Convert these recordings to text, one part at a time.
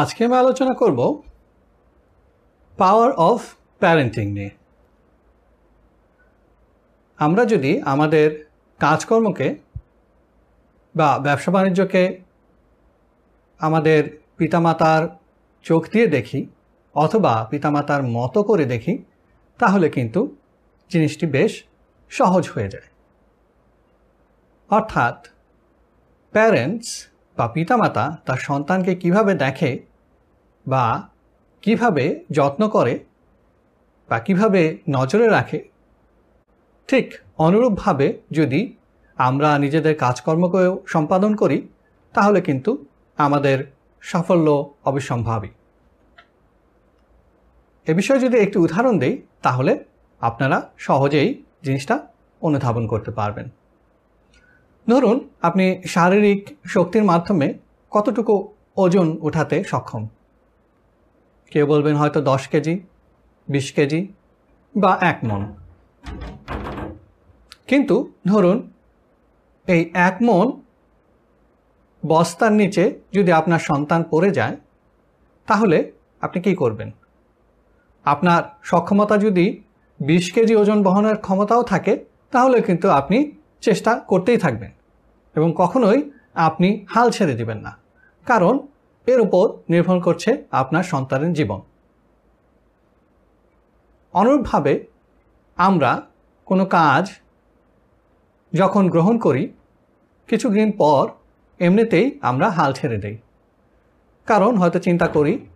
আজকে আমি আলোচনা করব পাওয়ার অফ প্যারেন্টিং নিয়ে। আমরা যদি আমাদের কাজকর্মকে বা ব্যবসা বাণিজ্যকে আমাদের পিতামাতার চোখ দিয়ে দেখি অথবা পিতামাতার মতো করে দেখি, তাহলে কিন্তু জিনিসটি বেশ সহজ হয়ে যায়। অর্থাৎ প্যারেন্টস বা পিতামাতা তার সন্তানকে কীভাবে দেখে বা কীভাবে যত্ন করে বা কীভাবে নজরে রাখে, ঠিক অনুরূপভাবে যদি আমরা নিজেদের কাজকর্মকেও সম্পাদন করি, তাহলে কিন্তু আমাদের সাফল্য অবিসম্ভাবী। এ বিষয়ে যদি একটি উদাহরণ দেই, তাহলে আপনারা সহজেই জিনিসটা অনুধাবন করতে পারবেন। ধরুন, আপনি শারীরিক শক্তির মাধ্যমে কতটুকু ওজন উঠাতে সক্ষম? কেউ বলবেন হয়তো দশ কেজি, বিশ কেজি বা এক মন। কিন্তু ধরুন, এই এক মন বস্তার নিচে যদি আপনার সন্তান পড়ে যায়, তাহলে আপনি কি করবেন? আপনার সক্ষমতা যদি বিশ কেজি ওজন বহনের ক্ষমতাও থাকে, তাহলে কিন্তু আপনি চেষ্টা করতেই থাকবেন এবং কখনোই আপনি হাল ছেড়ে দিবেন না। কারণ এর উপর নির্ভর করছে আপনার সন্তানের জীবন। অনুরূপভাবে আমরা কোনো কাজ যখন গ্রহণ করি, কিছুদিন পর এমনিতেই আমরা হাল ছেড়ে দেই। কারণ হয়তো চিন্তা করি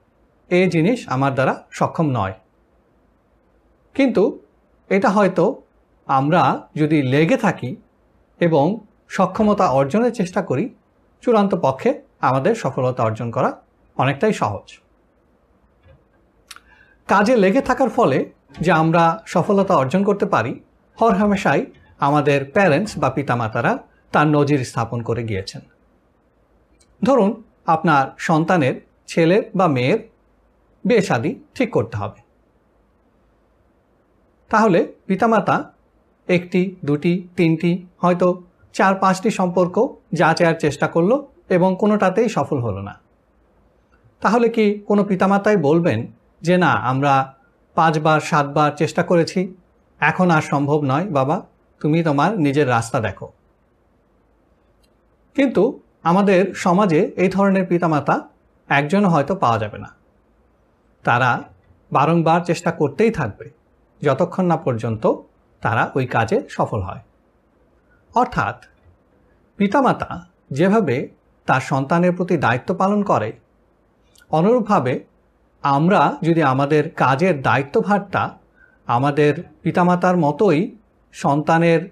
এই জিনিস আমার দ্বারা সক্ষম নয়। কিন্তু এটা হয়তো আমরা যদি লেগে থাকি এবং সক্ষমতা অর্জনের চেষ্টা করি, চূড়ান্ত পক্ষে আমাদের সফলতা অর্জন করা অনেকটাই সহজ। কাজে লেগে থাকার ফলে যে আমরা সফলতা অর্জন করতে পারি, হর হামেশাই আমাদের প্যারেন্টস বা পিতামাতারা তার নজির স্থাপন করে গিয়েছেন। ধরুন, আপনার সন্তানের ছেলে বা মেয়ের বিয়ে ঠিক করতে হবে। তাহলে পিতামাতা একটি, দুটি, তিনটি, হয়তো চার, পাঁচটি সম্পর্ক যাচাইয়ের চেষ্টা করল এবং কোনোটাতেই সফল হলো না। তাহলে কি কোনো পিতামাতাই বলবেন যে, না, আমরা পাঁচবার, সাতবার চেষ্টা করেছি, এখন আর সম্ভব নয়, বাবা, তুমি তোমার নিজের রাস্তা দেখো কিন্তু আমাদের সমাজে এই ধরনের পিতামাতা একজনও হয়তো পাওয়া যাবে না। তারা বারংবার চেষ্টা করতেই থাকবে, যতক্ষণ না পর্যন্ত তারা ওই কাজে সফল হয়। অর্থাৎ পিতামাতা যেভাবে তার সন্তানের প্রতি দায়িত্ব পালন করে, অনুরূপভাবে আমরা যদি আমাদের কাজের দায়িত্বভারটা আমাদের পিতামাতার মতোই সন্তানের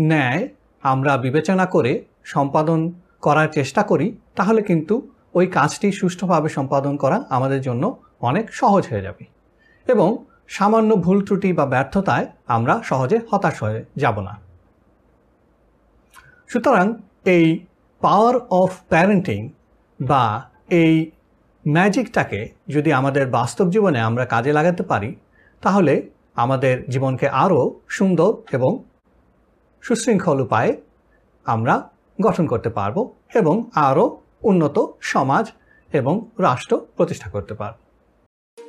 ন্যায় আমরা বিবেচনা করে সম্পাদন করার চেষ্টা করি, তাহলে কিন্তু ওই কাজটি সুষ্ঠুভাবে সম্পাদন করা আমাদের জন্য অনেক সহজ হয়ে যাবে। এবং সামান্য ভুল ত্রুটি বা ব্যর্থতায় আমরা সহজে হতাশ হয়ে যাব না। সুতরাং এই পাওয়ার অফ প্যারেন্টিং বা এই ম্যাজিকটাকে যদি আমাদের বাস্তব জীবনে আমরা কাজে লাগাতে পারি, তাহলে আমাদের জীবনকে আরও সুন্দর এবং সুশৃঙ্খল উপায়ে আমরা গঠন করতে পারব এবং আরও উন্নত সমাজ এবং রাষ্ট্র প্রতিষ্ঠা করতে পারব।